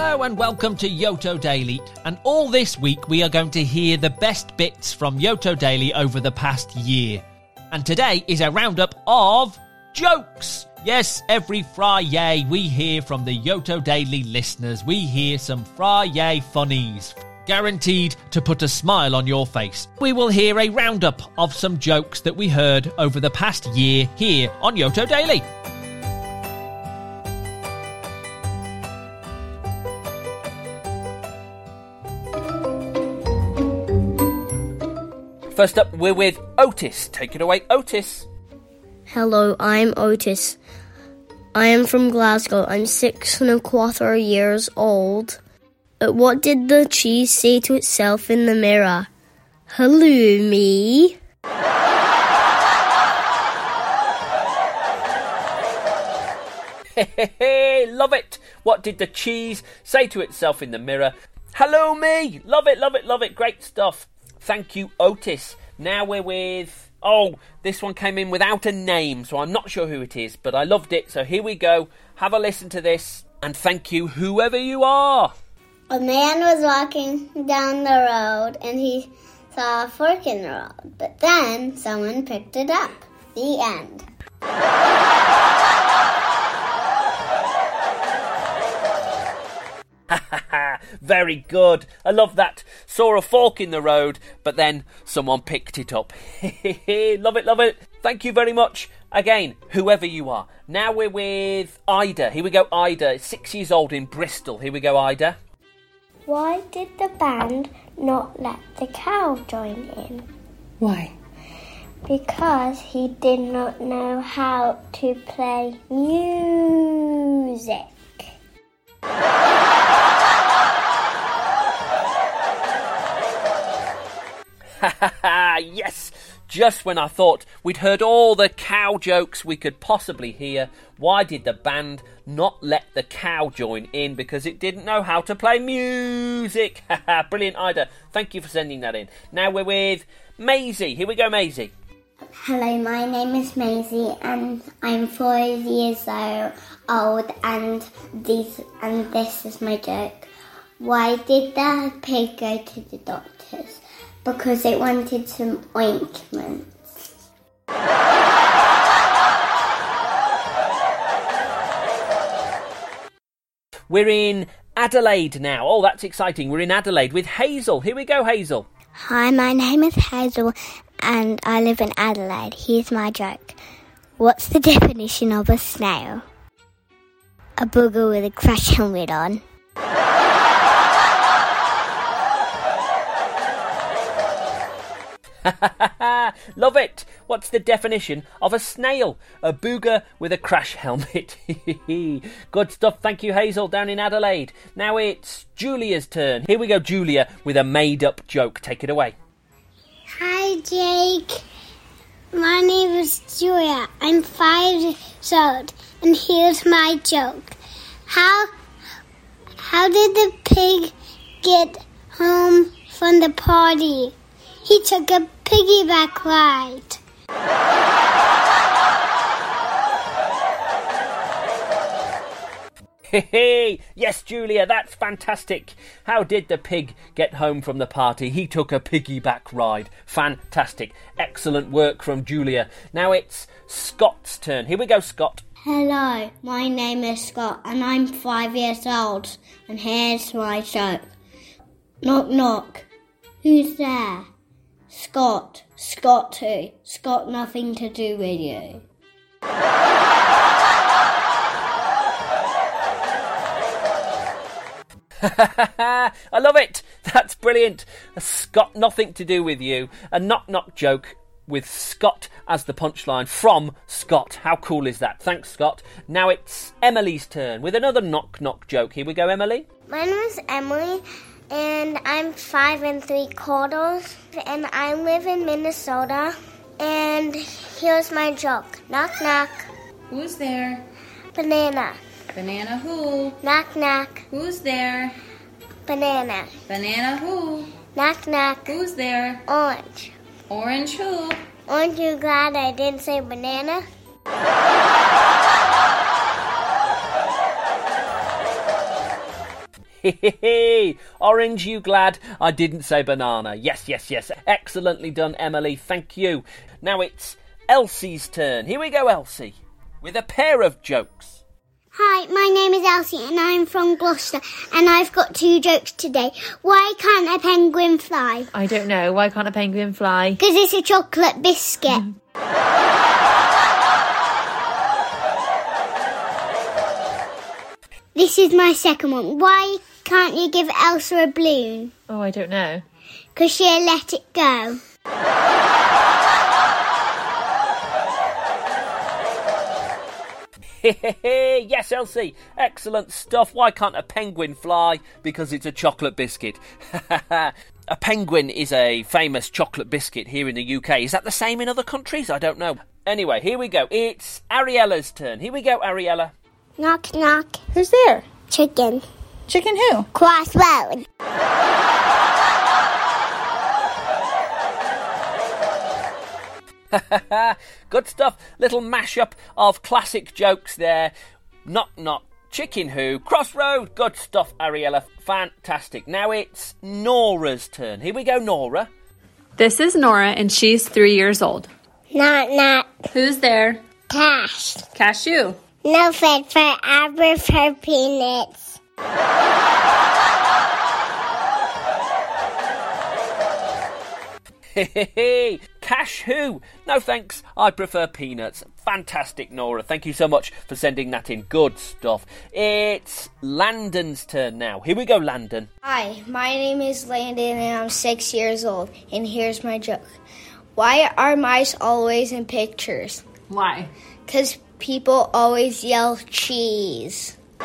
Hello and welcome to Yoto Daily. And all this week we are going to hear the best bits from Yoto Daily over the past year. And today is a roundup of jokes. Yes, every Friday we hear from the Yoto Daily listeners. We hear some Friday funnies. Guaranteed to put a smile on your face. We will hear a roundup of some jokes that we heard over the past year here on Yoto Daily. First up, we're with Otis. Take it away, Otis. Hello, I'm Otis. I am from Glasgow. I'm six and a quarter years old. Uh, What did the cheese say to itself in the mirror? Hello, me. Hey, love it. What did the cheese say to itself in the mirror? Hello, me. Love it, love it, love it. Great stuff. Thank you, Otis. Now we're with. Oh, this one came in without a name, so I'm not sure who it is, but I loved it. So here we go. Have a listen to this, and thank you, whoever you are. A man was walking down the road and he saw a fork in the road, but then someone picked it up. The end. Ha ha very good. I love that. Saw a fork in the road, but then someone picked it up. love it, love it. Thank you very much. Again, whoever you are. Now we're with Ida. Here we go, Ida. Six years old in Bristol. Here we go, Ida. Why did the band not let the cow join in? Why? Because he did not know how to play music. yes! Just when I thought we'd heard all the cow jokes we could possibly hear, why did the band not let the cow join in? Because it didn't know how to play music! Brilliant, Ida. Thank you for sending that in. Now we're with Maisie. Here we go, Maisie. Hello, my name is Maisie and I'm four years old and this and this is my joke. Why did the pig go to the doctors? Because it wanted some ointment. We're in Adelaide now. Oh, that's exciting. We're in Adelaide with Hazel. Here we go, Hazel. Hi, my name is Hazel and I live in Adelaide. Here's my joke. What's the definition of a snail? A booger with a crash helmet on. Love it. What's the definition of a snail? A booger with a crash helmet. Good stuff. Thank you, Hazel, down in Adelaide. Now it's Julia's turn. Here we go, Julia, with a made up joke. Take it away. Jake. My name is Julia. I'm five years old, and here's my joke. How how did the pig get home from the party? He took a piggyback ride. Hey, yes, Julia, that's fantastic. How did the pig get home from the party? He took a piggyback ride. Fantastic. Excellent work from Julia. Now it's Scott's turn. Here we go, Scott. Hello, my name is Scott, and I'm five years old. And here's my joke. Knock knock. Who's there? Scott. Scott who? Scott nothing to do with you. I love it. That's brilliant. That's got nothing to do with you. A knock knock joke with Scott as the punchline from Scott. How cool is that? Thanks, Scott. Now it's Emily's turn with another knock knock joke. Here we go, Emily. My name is Emily, and I'm five and three quarters, and I live in Minnesota. And here's my joke. Knock knock. Who's there? Banana. Banana who? Knock knock. Who's there? Banana. Banana who? Knock knock. Who's there? Orange. Orange who? Aren't you glad I didn't say banana? Orange, you glad I didn't say banana? Yes, yes, yes. Excellently done, Emily. Thank you. Now it's Elsie's turn. Here we go, Elsie, with a pair of jokes. Hi, my name is Elsie and I'm from Gloucester and I've got two jokes today. Why can't a penguin fly? I don't know. Why can't a penguin fly? Because it's a chocolate biscuit. this is my second one. Why can't you give Elsa a balloon? Oh, I don't know. Because she'll let it go. yes, Elsie, excellent stuff. Why can't a penguin fly? Because it's a chocolate biscuit. a penguin is a famous chocolate biscuit here in the UK. Is that the same in other countries? I don't know. Anyway, here we go. It's Ariella's turn. Here we go, Ariella. Knock, knock. Who's there? Chicken. Chicken who? Crossroad. Good stuff. Little mashup of classic jokes there. Knock, knock. Chicken Who, Crossroad, good stuff, Ariella. Fantastic. Now it's Nora's turn. Here we go, Nora. This is Nora, and she's three years old. Knock, knock. Who's there? Cash. Cashew. No fit for ever for peanuts. Cash Who? No thanks, I prefer peanuts. Fantastic, Nora. Thank you so much for sending that in. Good stuff. It's Landon's turn now. Here we go, Landon. Hi, my name is Landon and I'm six years old. And here's my joke Why are mice always in pictures? Why? Because people always yell cheese.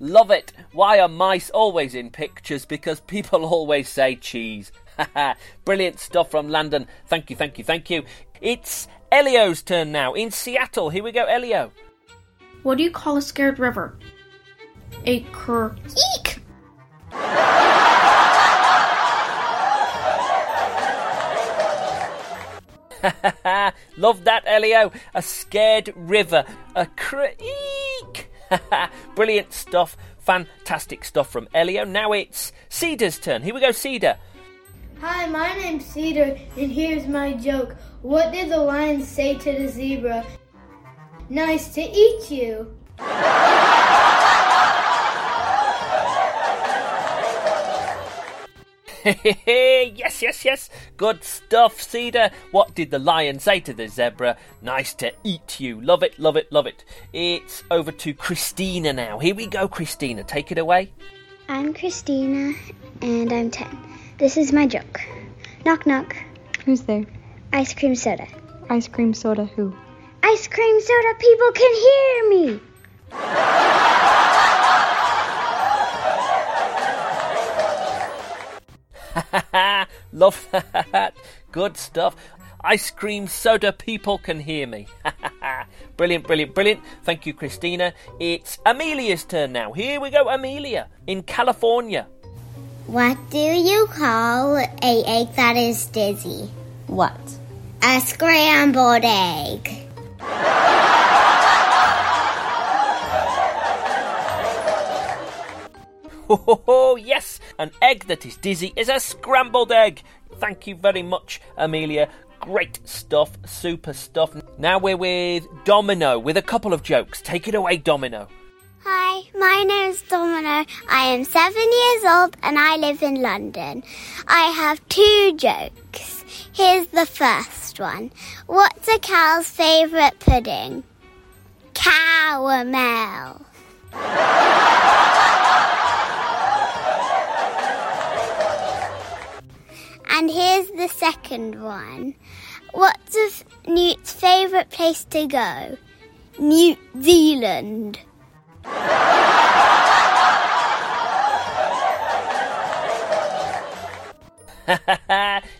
Love it. Why are mice always in pictures? Because people always say cheese. Brilliant stuff from Landon. Thank you, thank you, thank you. It's Elio's turn now in Seattle. Here we go, Elio. What do you call a scared river? A cur. Eek! Love that, Elio. A scared river. A creek. Brilliant stuff. Fantastic stuff from Elio. Now it's Cedar's turn. Here we go, Cedar. Hi, my name's Cedar, and here's my joke. What did the lion say to the zebra? Nice to eat you. yes, yes, yes. Good stuff, Cedar. What did the lion say to the zebra? Nice to eat you. Love it, love it, love it. It's over to Christina now. Here we go, Christina. Take it away. I'm Christina, and I'm 10. This is my joke. Knock, knock. Who's there? Ice cream soda. Ice cream soda who? Ice cream soda, people can hear me. Love that. Good stuff. Ice cream soda, people can hear me. brilliant, brilliant, brilliant. Thank you, Christina. It's Amelia's turn now. Here we go, Amelia, in California. What do you call a egg that is dizzy? What? A scrambled egg. Oh, yes, an egg that is dizzy is a scrambled egg. Thank you very much, Amelia. Great stuff, super stuff. Now we're with Domino with a couple of jokes. Take it away, Domino. Hi, my name is Domino. I am seven years old and I live in London. I have two jokes. Here's the first one. What's a cow's favourite pudding? Caramel. And here's the second one. What's f- Newt's favourite place to go? New Zealand.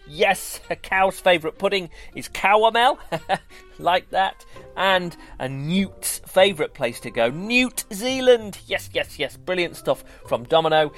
yes, a cow's favourite pudding is caramel, like that. And a newt's favourite place to go, Newt Zealand. Yes, yes, yes. Brilliant stuff from Domino.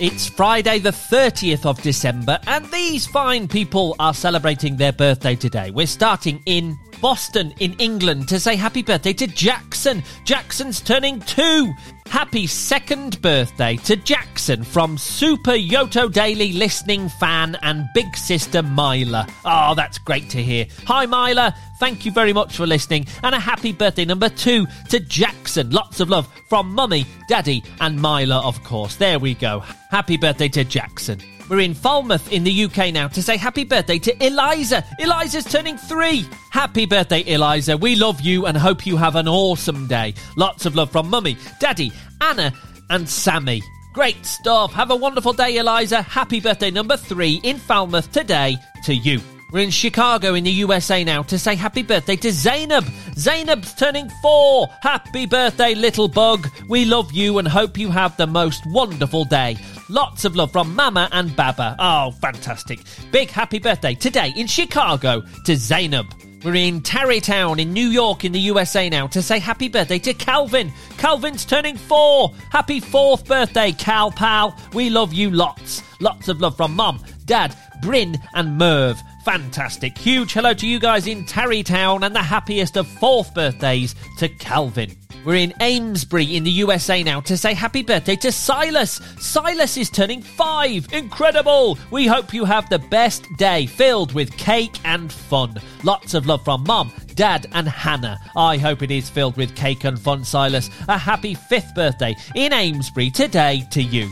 It's Friday, the 30th of December, and these fine people are celebrating their birthday today. We're starting in Boston, in England, to say happy birthday to Jackson. Jackson's turning two. Happy second birthday to Jackson from Super Yoto Daily listening fan and big sister Myla. Oh, that's great to hear. Hi, Myla. Thank you very much for listening. And a happy birthday number two to Jackson. Lots of love from Mummy, Daddy, and Myla, of course. There we go. Happy birthday to Jackson. We're in Falmouth in the UK now to say happy birthday to Eliza. Eliza's turning three. Happy birthday, Eliza. We love you and hope you have an awesome day. Lots of love from Mummy, Daddy, Anna, and Sammy. Great stuff. Have a wonderful day, Eliza. Happy birthday number three in Falmouth today to you. We're in Chicago in the USA now to say happy birthday to Zainab. Zainab's turning four. Happy birthday, little bug. We love you and hope you have the most wonderful day. Lots of love from Mama and Baba. Oh, fantastic. Big happy birthday today in Chicago to Zainab. We're in Tarrytown in New York in the USA now to say happy birthday to Calvin. Calvin's turning four. Happy fourth birthday, Cal Pal. We love you lots. Lots of love from Mum, Dad, Bryn, and Merv. Fantastic. Huge hello to you guys in Tarrytown and the happiest of fourth birthdays to Calvin. We're in Amesbury in the USA now to say happy birthday to Silas. Silas is turning five. Incredible. We hope you have the best day filled with cake and fun. Lots of love from Mum, Dad, and Hannah. I hope it is filled with cake and fun, Silas. A happy fifth birthday in Amesbury today to you.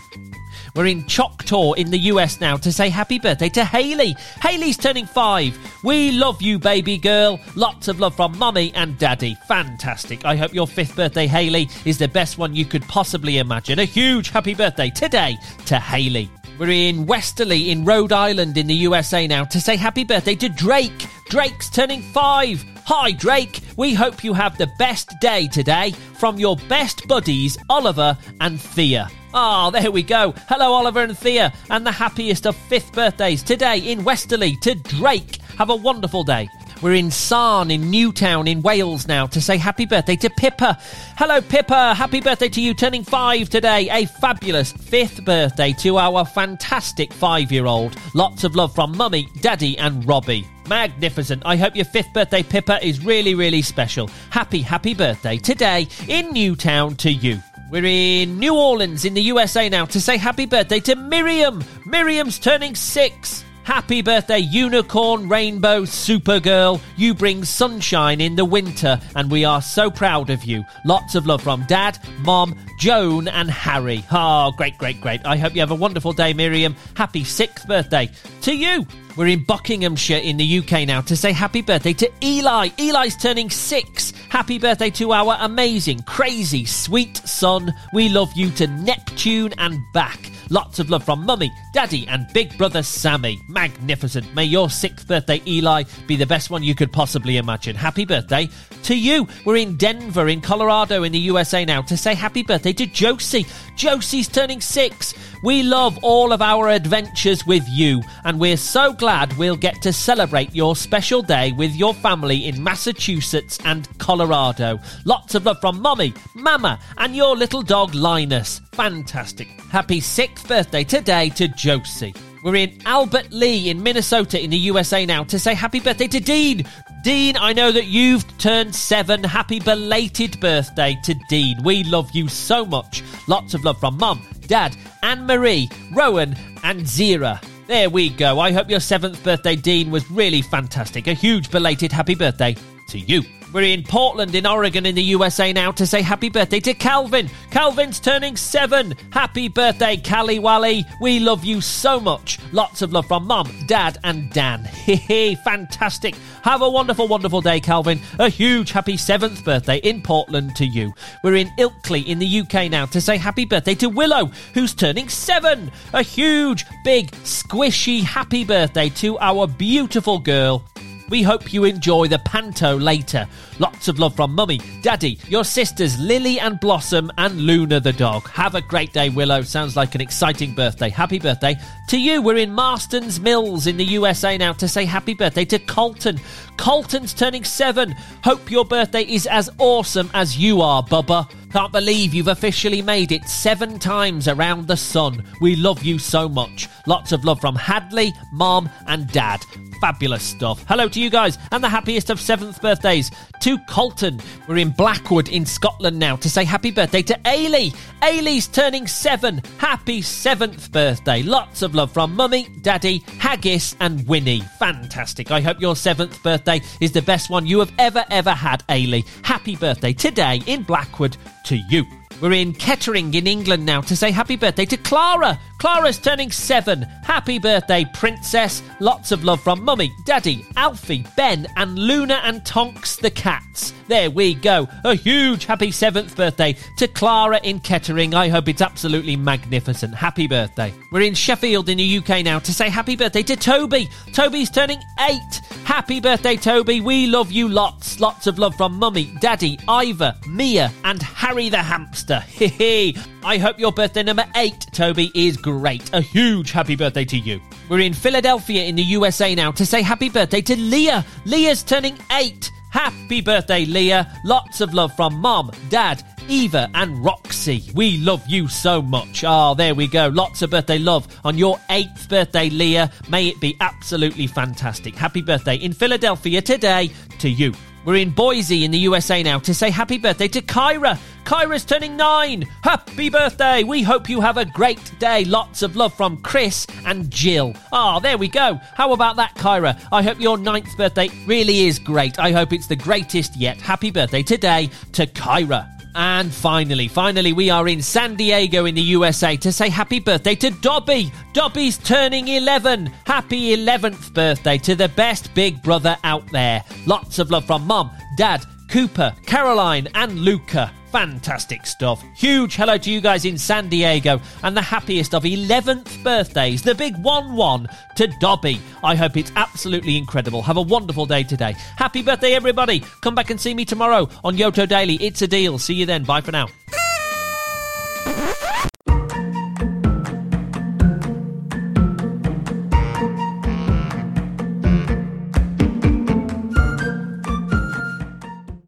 We're in Choctaw in the US now to say happy birthday to Haley. Haley's turning five. We love you, baby girl. Lots of love from mummy and daddy. Fantastic. I hope your fifth birthday, Haley, is the best one you could possibly imagine. A huge happy birthday today to Haley. We're in Westerly in Rhode Island in the USA now to say happy birthday to Drake. Drake's turning five. Hi, Drake. We hope you have the best day today from your best buddies, Oliver and Thea. Ah, there we go. Hello, Oliver and Thea, and the happiest of fifth birthdays today in Westerly to Drake. Have a wonderful day. We're in Sarn in Newtown in Wales now to say happy birthday to Pippa. Hello, Pippa. Happy birthday to you, turning five today. A fabulous fifth birthday to our fantastic five year old. Lots of love from Mummy, Daddy, and Robbie. Magnificent. I hope your fifth birthday, Pippa, is really, really special. Happy, happy birthday today in Newtown to you. We're in New Orleans in the USA now to say happy birthday to Miriam. Miriam's turning six. Happy birthday, Unicorn Rainbow Supergirl. You bring sunshine in the winter, and we are so proud of you. Lots of love from Dad, Mom, Joan, and Harry. Oh, great, great, great. I hope you have a wonderful day, Miriam. Happy sixth birthday to you. We're in Buckinghamshire in the UK now to say happy birthday to Eli. Eli's turning six. Happy birthday to our amazing, crazy, sweet son. We love you to Neptune and back. Lots of love from Mummy, Daddy, and Big Brother Sammy. Magnificent. May your sixth birthday, Eli, be the best one you could possibly imagine. Happy birthday to you. We're in Denver, in Colorado, in the USA now to say happy birthday to Josie. Josie's turning six. We love all of our adventures with you, and we're so glad we'll get to celebrate your special day with your family in Massachusetts and Colorado. Lots of love from Mommy, Mama, and your little dog Linus. Fantastic. Happy sixth birthday today to Josie. We're in Albert Lea in Minnesota in the USA now to say happy birthday to Dean. Dean, I know that you've turned seven. Happy belated birthday to Dean. We love you so much. Lots of love from Mum, Dad, Anne Marie, Rowan, and Zira. There we go. I hope your seventh birthday, Dean, was really fantastic. A huge belated happy birthday to you. We're in Portland, in Oregon, in the USA now to say happy birthday to Calvin. Calvin's turning seven. Happy birthday, Callie Wally. We love you so much. Lots of love from Mum, Dad, and Dan. Hehe, fantastic. Have a wonderful, wonderful day, Calvin. A huge happy seventh birthday in Portland to you. We're in Ilkley, in the UK now to say happy birthday to Willow, who's turning seven. A huge, big, squishy happy birthday to our beautiful girl. We hope you enjoy the panto later. Lots of love from Mummy, Daddy, your sisters Lily and Blossom, and Luna the dog. Have a great day, Willow. Sounds like an exciting birthday. Happy birthday to you. We're in Marston's Mills in the USA now to say happy birthday to Colton. Colton's turning seven. Hope your birthday is as awesome as you are, Bubba. Can't believe you've officially made it seven times around the sun. We love you so much. Lots of love from Hadley, Mom, and Dad. Fabulous stuff. Hello to you guys and the happiest of seventh birthdays to Colton. We're in Blackwood in Scotland now to say happy birthday to Ailey. Ailey's turning seven. Happy seventh birthday. Lots of love from Mummy, Daddy, Haggis, and Winnie. Fantastic. I hope your seventh birthday is the best one you have ever, ever had, Ailey. Happy birthday today in Blackwood to you. We're in Kettering in England now to say happy birthday to Clara. Clara's turning seven. Happy birthday, princess. Lots of love from Mummy, Daddy, Alfie, Ben, and Luna and Tonks the cats. There we go. A huge happy seventh birthday to Clara in Kettering. I hope it's absolutely magnificent. Happy birthday. We're in Sheffield in the UK now to say happy birthday to Toby. Toby's turning eight. Happy birthday, Toby. We love you lots. Lots of love from Mummy, Daddy, Ivor, Mia, and Harry the hamster. Hehe. I hope your birthday number eight, Toby, is great. A huge happy birthday to you. We're in Philadelphia in the USA now to say happy birthday to Leah. Leah's turning eight. Happy birthday, Leah. Lots of love from Mom, Dad, Eva, and Roxy. We love you so much. Ah, there we go. Lots of birthday love on your eighth birthday, Leah. May it be absolutely fantastic. Happy birthday in Philadelphia today to you. We're in Boise in the USA now to say happy birthday to Kyra. Kyra's turning nine. Happy birthday. We hope you have a great day. Lots of love from Chris and Jill. Ah, there we go. How about that, Kyra? I hope your ninth birthday really is great. I hope it's the greatest yet. Happy birthday today to Kyra. And finally, finally, we are in San Diego in the USA to say happy birthday to Dobby. Dobby's turning 11. Happy 11th birthday to the best big brother out there. Lots of love from Mom, Dad, Cooper, Caroline, and Luca. Fantastic stuff. Huge hello to you guys in San Diego and the happiest of 11th birthdays, the big 1 1 to Dobby. I hope it's absolutely incredible. Have a wonderful day today. Happy birthday, everybody. Come back and see me tomorrow on Yoto Daily. It's a deal. See you then. Bye for now.